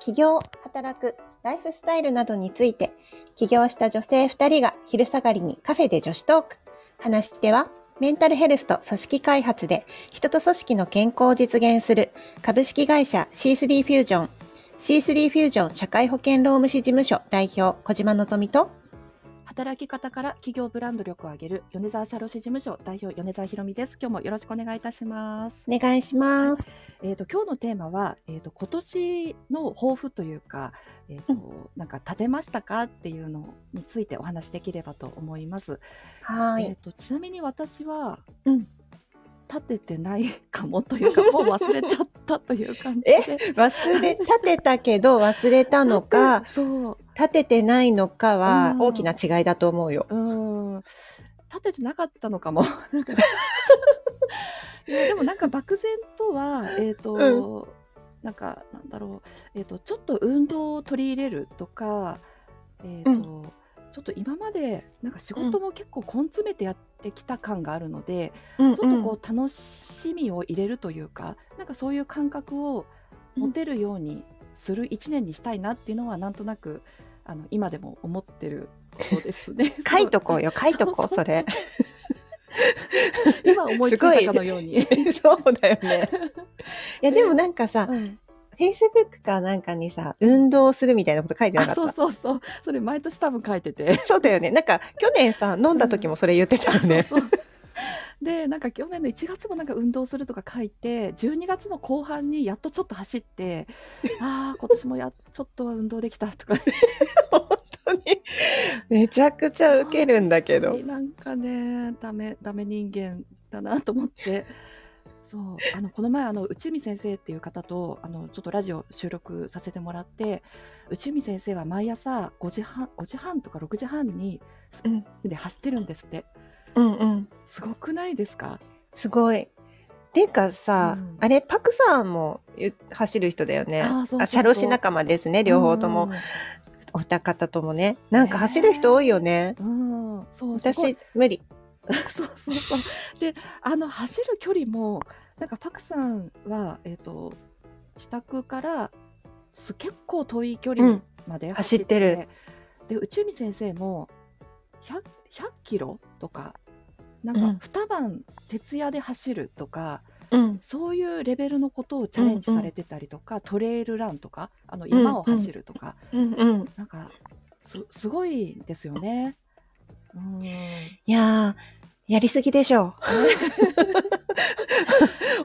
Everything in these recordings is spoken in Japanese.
起業、働く、ライフスタイルなどについて、起業した女性2人が昼下がりにカフェで女子トーク。話し手は、メンタルヘルスと組織開発で人と組織の健康を実現する株式会社 C3 フュージョン C3 フュージョン社会保険労務士事務所代表小島のぞみと働き方から企業ブランド力を上げる米沢社労士事務所代表米沢ひろみです。今日もよろしくお願いいたします。お願いします。えっ、ー、と今日のテーマはえっ、ー、と今年の抱負というかえっ、ー、と、うん、なんか立てましたかっていうのについてお話しできればと思います。はい。えっ、とちなみに私は、うん、立ててないかもというか もう忘れちゃったという感じで。え忘れ立てたけど忘れたのか そう。立ててないのかは大きな違いだと思うよ。うん、立ててなかったのかも。いやでもなんか漠然とはえっ、ー、と、うん、なんかなんだろう。えっ、ー、とちょっと運動を取り入れるとかえっ、ー、と、うんちょっと今までなんか仕事も結構根詰めてやってきた感があるので、うん、ちょっとこう楽しみを入れるというか、なんかそういう感覚を持てるようにする1年にしたいなっていうのはなんとなくあの今でも思ってることですね。書いとこうよ書いとこうそれ。今思いついたかのように。そうだよね。いやでもなんかさ、うん、フェイスブックかなんかにさ、運動するみたいなこと書いてなかった？そうそうそう。それ毎年多分書いてて。そうだよね。なんか去年さ、飲んだ時もそれ言ってたよね。うん、そうそうでなんか去年の1月もなんか運動するとか書いて12月の後半にやっとちょっと走って ああ今年もやちょっとは運動できたとか本当に？めちゃくちゃウケるんだけどなんかねダメダメ人間だなと思ってそうあのこの前あの内海先生っていう方とあのちょっとラジオ収録させてもらって内海先生は毎朝5時半5時半とか6時半にスピで走ってるんですって、うんうん、すごくないですか？すごい。っていうかさ、うん、あれパクさんも走る人だよね。あ社労士仲間ですね両方とも。お二方ともねなんか走る人多いよね。うん、そう私無理。そうそうそう。で、あの走る距離も、なんかパクさんは、えっ、ー、と、自宅からす結構遠い距離まで走ってうん、走ってる。で、内海先生も100、100キロとか、なんか二晩徹夜で走るとか、うん、そういうレベルのことをチャレンジされてたりとか、うんうん、トレイルランとかあの山を走るとか、うんうん、なんかすすごいですよね。うん、いややりすぎでしょう。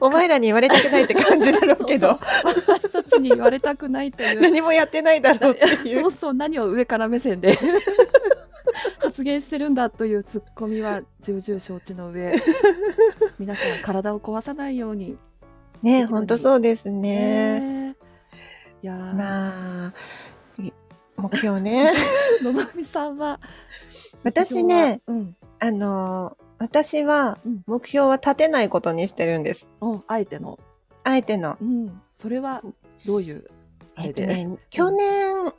お前らに言われたくないって感じだろうけど。私たちに言われたくないという。何もやってないだろうっていう。そうそう、何を上から目線で発言してるんだというツッコミは重々承知の上、皆さん体を壊さないように。ね本当そうですね。いやまあ、目標ね。のぞみさんは。私ね、うん、あの私は目標は立てないことにしてるんです。うん、あえての。あえての。うん。それはどういうあれで、えっとね、去年、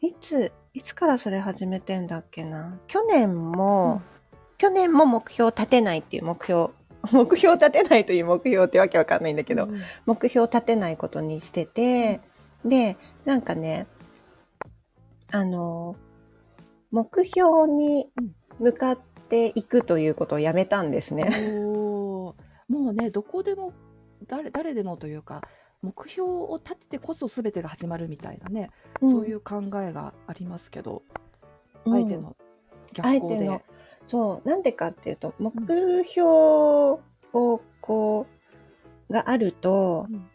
いつ、いつからそれ始めてんだっけな？去年も、うん、去年も目標立てないっていう目標。目標立てないという目標ってわけわかんないんだけど、うん、目標立てないことにしてて、で、なんかね、あの、目標に向かっていくということをやめたんですね。もうねどこでも誰誰でもというか目標を立ててこそ全てが始まるみたいなね、うん、そういう考えがありますけど、うん、相手の逆行で。そうなんでかっていうと目標をこうがあると、うん、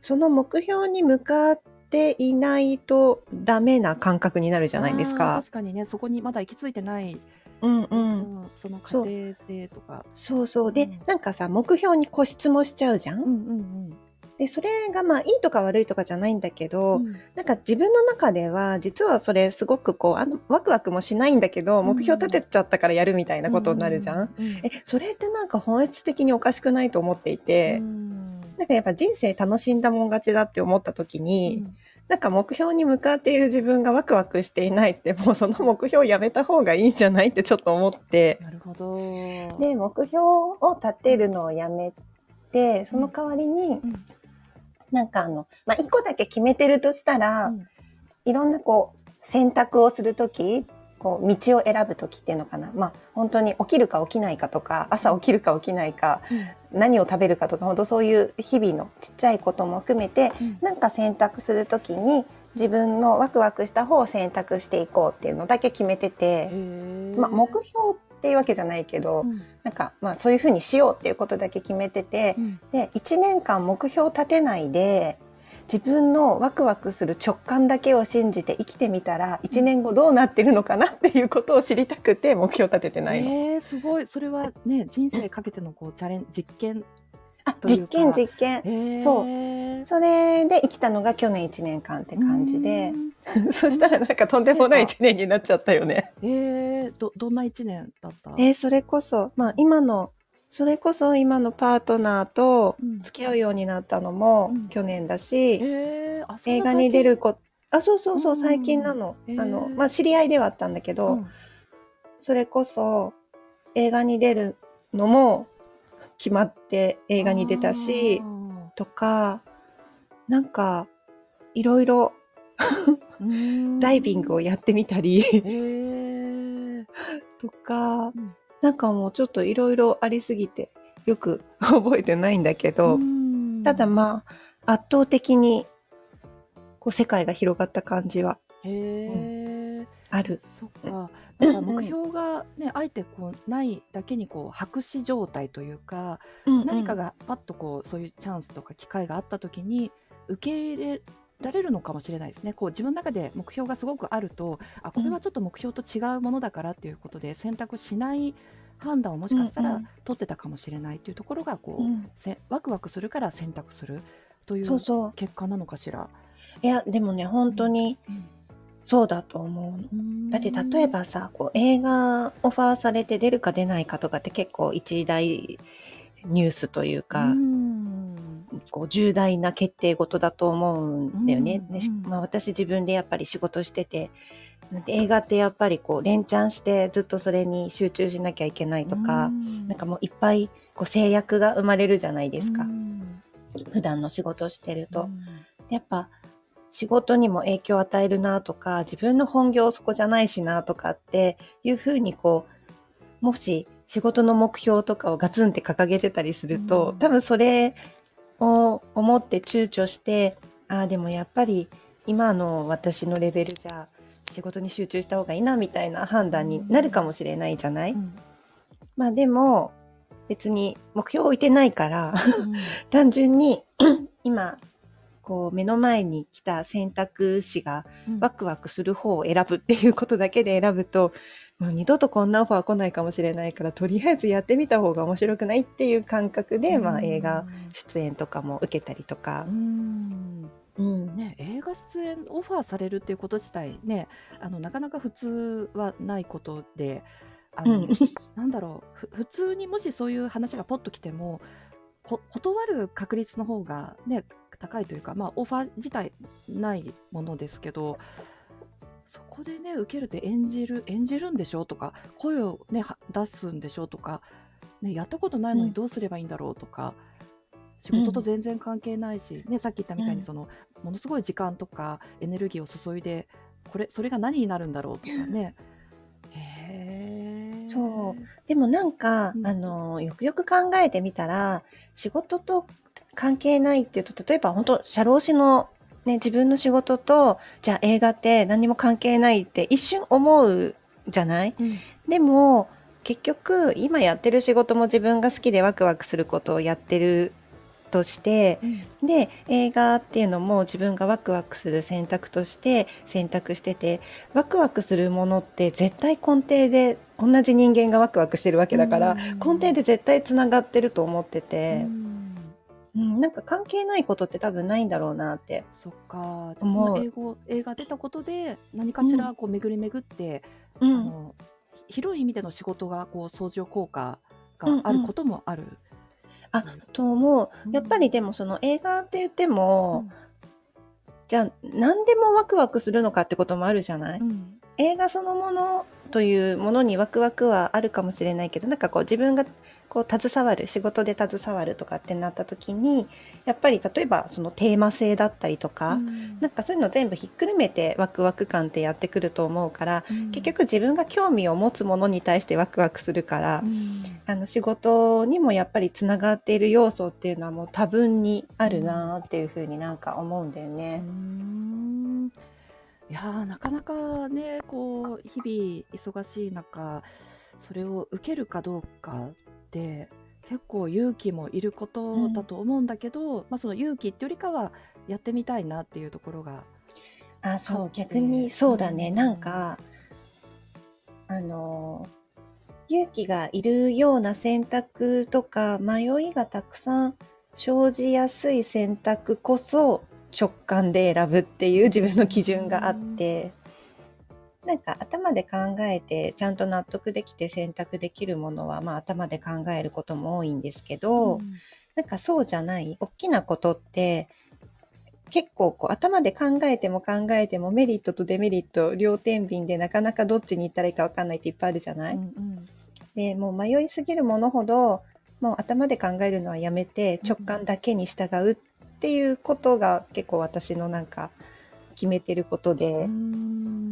その目標に向かっていないとダメな感覚になるじゃないですか。確かにねそこにまだ行き着いてないうんうん、その過程でとか。そうそう。で、うん、なんかさ目標に固執もしちゃうじゃん？うんうんうん。でそれがまあいいとか悪いとかじゃないんだけど、うん、なんか自分の中では実はそれすごくこうあのワクワクもしないんだけど、目標立てちゃったからやるみたいなことになるじゃん。うん。えそれってなんか本質的におかしくないと思っていて、うん、なんかやっぱ人生楽しんだもん勝ちだって思った時に、うんなんか目標に向かっている自分がワクワクしていないって もうその目標をやめた方がいいんじゃないってちょっと思って。なるほど。で目標を立てるのをやめてその代わりに、なんかあの、まあ、一個だけ決めてるとしたら、うん。いろんなこう、選択をするとき、こう、道を選ぶときっていうのかな。まあ、本当に起きるか起きないかとか、朝起きるか起きないか、何を食べるかとか、本当そういう日々のちっちゃいことも含めて、うん。なんか選択するときに、自分のワクワクした方を選択していこうっていうのだけ決めてて、まあ、目標っていうわけじゃないけど、うん。なんか、まあ、そういうふうにしようっていうことだけ決めてて、うん。で、1年間目標を立てないで、自分のワクワクする直感だけを信じて生きてみたら、1年後どうなってるのかなっていうことを知りたくて 目標立ててないの。えー、すごい。それはね人生かけてのこうチャレン実験あ、実験実験。えー、そう。それで生きたのが去年1年間って感じで。う、ん。そしたらなんかとんでもない1年になっちゃったよね。えー、どどんな一年だった？えーそれこそ、まあ今の、それこそ今のパートナーとうん。付き合うようになったのもうん。去年だし、えー、あそんな映画に出る子、あ、そうそうそう、うん最近なの。へー。あの、まあ知り合いではあったんだけど、うん。それこそ映画に出るのも決まって映画に出たし、とか、なんか、いろいろダイビングをやってみたりへー。とかうん、なんかもうちょっといろいろありすぎて、よく 覚えてないんだけど、うんただまあ、圧倒的に、こう世界が広がった感じはへーある。そっか。なんか目標がね、あえてこうないだけにこう白紙状態というか、何かが、がパッとこうそういうチャンスとか機会があった時に受け入れられるのかもしれないですね。こう自分の中で目標がすごくあると、あこれはちょっと目標と違うものだからっていうことで選択しない判断をもしかしたら取ってたかもしれないというところがこう、うんせワクワクするから選択するという。結果なのかしら？いや、でもね、本当にそうだと思うの。だって例えばさ、こう映画オファーされて出るか出ないかとかって結構一大ニュースというか、うんこう重大な決定事だと思うんだよね。うんうんまあ、私自分でやっぱり仕事してて、映画ってやっぱりこう連チャンしてずっとそれに集中しなきゃいけないとか、うんなんかもういっぱいこう制約が生まれるじゃないですか。うん普段の仕事をしてると。うんやっぱ仕事にも影響を与えるなとか、自分の本業そこじゃないしなとかっていうふうにこう、もし仕事の目標とかをガツンって掲げてたりすると、うん多分それを思って躊躇して、ああ、でもやっぱり今の私のレベルじゃ仕事に集中した方がいいなみたいな判断になるかもしれないじゃない、うん。まあでも別に目標を置いてないから、単純に 今こう目の前に来た選択肢がうん。ワクワクする方を選ぶっていうことだけで選ぶともう二度とこんなオファー来ないかもしれないからとりあえずやってみた方が面白くないっていう感覚で、まあ、映画出演とかも受けたりとか。う、んうん。ね、映画出演オファーされるっていうこと自体ねあのなかなか普通はないことであの、うん。なんだろうふ普通にもしそういう話がポッと来てもこ断る確率の方がね高いというか、まあ、オファー自体ないものですけどそこでね受けるって演じる演じるんでしょ？とか声を、ね、は出すんでしょ？とか、ね、やったことないのうん。にどうすればいいんだろう？とか、仕事と全然関係ないし、ね、さっき言ったみたいうん。にその、ものすごい時間とかエネルギーを注いでこれそれが何になるんだろう？とかね。へー。そう。でもなんか、うん。あのよくよく考えてみたら仕事と関係ないっていうと例えば本当社労士のね、自分の仕事と、じゃあ映画って何も関係ないって一瞬思うじゃない？うん。でも結局今やってる仕事も自分が好きでワクワクすることをやってるとしてうん。で映画っていうのも自分がワクワクする選択として選択しててワクワクするものって絶対根底で同じ人間がワクワクしてるわけだからうん。根底で絶対つながってると思ってて。う、んうん、なんか関係ないことって多分ないんだろうなって。そっか。じゃあその英語映画出たことで何かしらこう巡り巡って、あうん、のひ広い意味での仕事がこう相乗効果があることもある。あと思う。うん。やっぱりでもその映画って言っても、うん。じゃあ何でもワクワクするのかってこともあるじゃない、うん映画そのものというものにワクワクはあるかもしれないけどなんかこう自分がこう携わる仕事で携わるとかってなった時にやっぱり例えばそのテーマ性だったりとか、うん、なんかそういうの全部ひっくるめてワクワク感ってやってくると思うから、うん、結局自分が興味を持つものに対してワクワクするから、うん、あの仕事にもやっぱりつながっている要素っていうのはもう多分にあるなっていうふうになんか思うんだよね。いやなかなかねこう日々忙しい中それを受けるかどうかって結構勇気もいることだと思うんだけど、まあ、その勇気ってよりかはやってみたいなっていうところがあそう逆にそうだね、なんかあの勇気がいるような選択とか迷いがたくさん生じやすい選択こそ直感で選ぶっていう自分の基準があって、なんか頭で考えてちゃんと納得できて選択できるものは、まあ頭で考えることも多いんですけど、うん、なんかそうじゃない大きなことって結構こう頭で考えても考えてもメリットとデメリット両天秤でなかなかどっちに行ったらいいか分かんないっていっぱいあるじゃない、うんうん、でもう迷いすぎるものほどもう頭で考えるのはやめて直感だけに従うっていうことが結構私のなんか決めてることで、うん、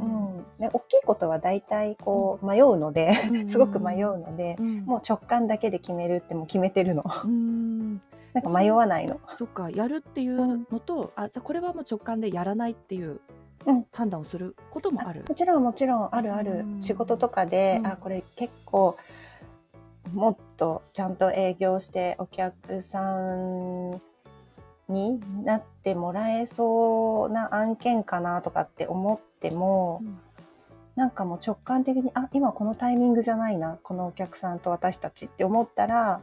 ね、大きいことは大体こう迷うので、すごく迷うので、もう直感だけで決めるってもう決めてるの。なんか迷わないの。そっか、やるっていうのと、あ、じゃこれはもう直感でやらないっていう判断をすることもある。もちろんもちろんあるある。仕事とかで、あ、これ結構もっとちゃんと営業してお客さんになってもらえそうな案件かなとかって思っても、うん、なんかもう直感的に、あ、今このタイミングじゃないな、このお客さんと私たちって思ったら、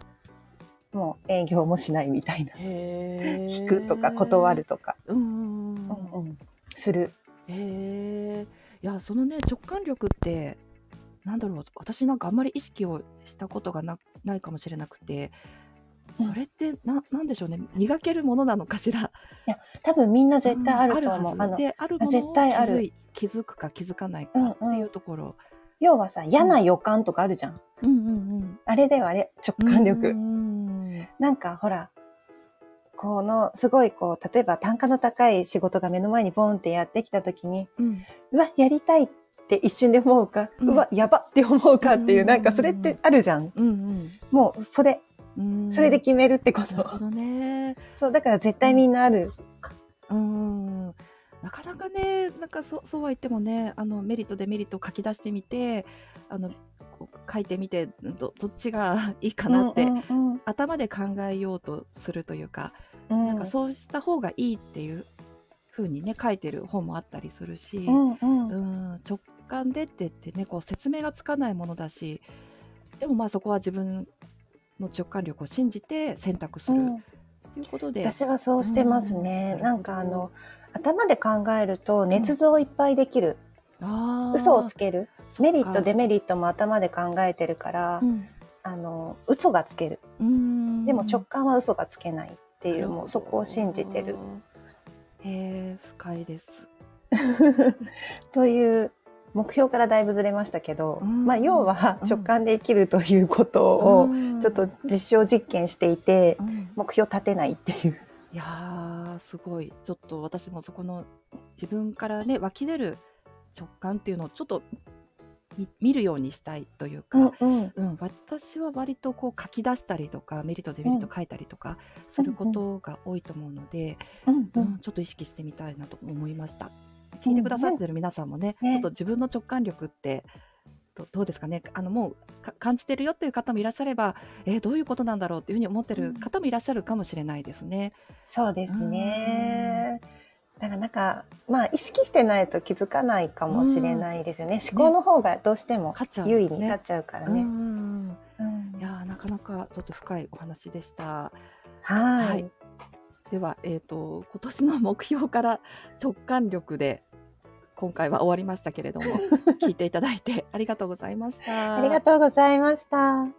もう営業もしないみたいな。引くとか断るとか。うんうんうん、する。へえ。いや、そのね、直感力って、なんだろう、私なんかあんまり意識をしたことがなないかもしれなくて、それってな、なんでしょうね。磨けるものなのかしら。いや多分みんな絶対あると思う。うん、あのであるもの絶対ある。気づくか気づかないかっていうところ。うんうん、要はさ嫌な予感とかあるじゃん。うん。うんうん、あれではあれ直感力。うんなんかほらこのすごいこう例えば単価の高い仕事が目の前にボンってやってきた時に、うん、うわやりたいって一瞬で思うか、うん、うわやばって思うかっていう、なんかそれってあるじゃん。うんうん、もうそれそれで決めるってこと。なるほどね。そう、だから絶対みんなある。うん。なかなかね、なんかそそうは言ってもね、あのメリットデメリットを書き出してみて、あの書いてみてどどっちがいいかなって、うんうんうん、頭で考えようとするというか、うん、なんかそうした方がいいっていう風にね書いてる本もあったりするし、うんうん、うん直感でって言ってねこう説明がつかないものだし、でもまあそこは自分の直感力を信じて選択する、ということで。私はそうしてますね、うん、なんかあの頭で考えると捏造いっぱいできる、うん、嘘をつける。メリットデメリットも頭で考えてるから、うん、あの嘘がつける。でも直感は嘘がつけないっていうもうそこを信じてる。へえ深いです。という目標からだいぶずれましたけど、まあ、要は直感で生きるということをちょっと実証実験していて、目標立てないっていう。いやすごい。ちょっと私もそこの自分からね湧き出る直感っていうのをちょっと見るようにしたいというか、うんうん。うん、私は割とこう書き出したりとかメリットデメリット書いたりとかすることが多いと思うので、うん。うん、ちょっと意識してみたいなと思いました。聞いてくださってる皆さんもね、ねちょっと自分の直感力ってどどうですかね？あのもう感じてるよっていう方もいらっしゃれば、えー、どういうことなんだろうっていうふうに思ってる方もいらっしゃるかもしれないですね。そうですね。だからなんかまあ意識してないと気づかないかもしれないですよね。思考の方がどうしても優位になっちゃうからね。ねいやなかなかちょっと深いお話でした。はいでは、えーと今年の目標から直感力で今回は終わりましたけれども聞いていただいてありがとうございました。ありがとうございました。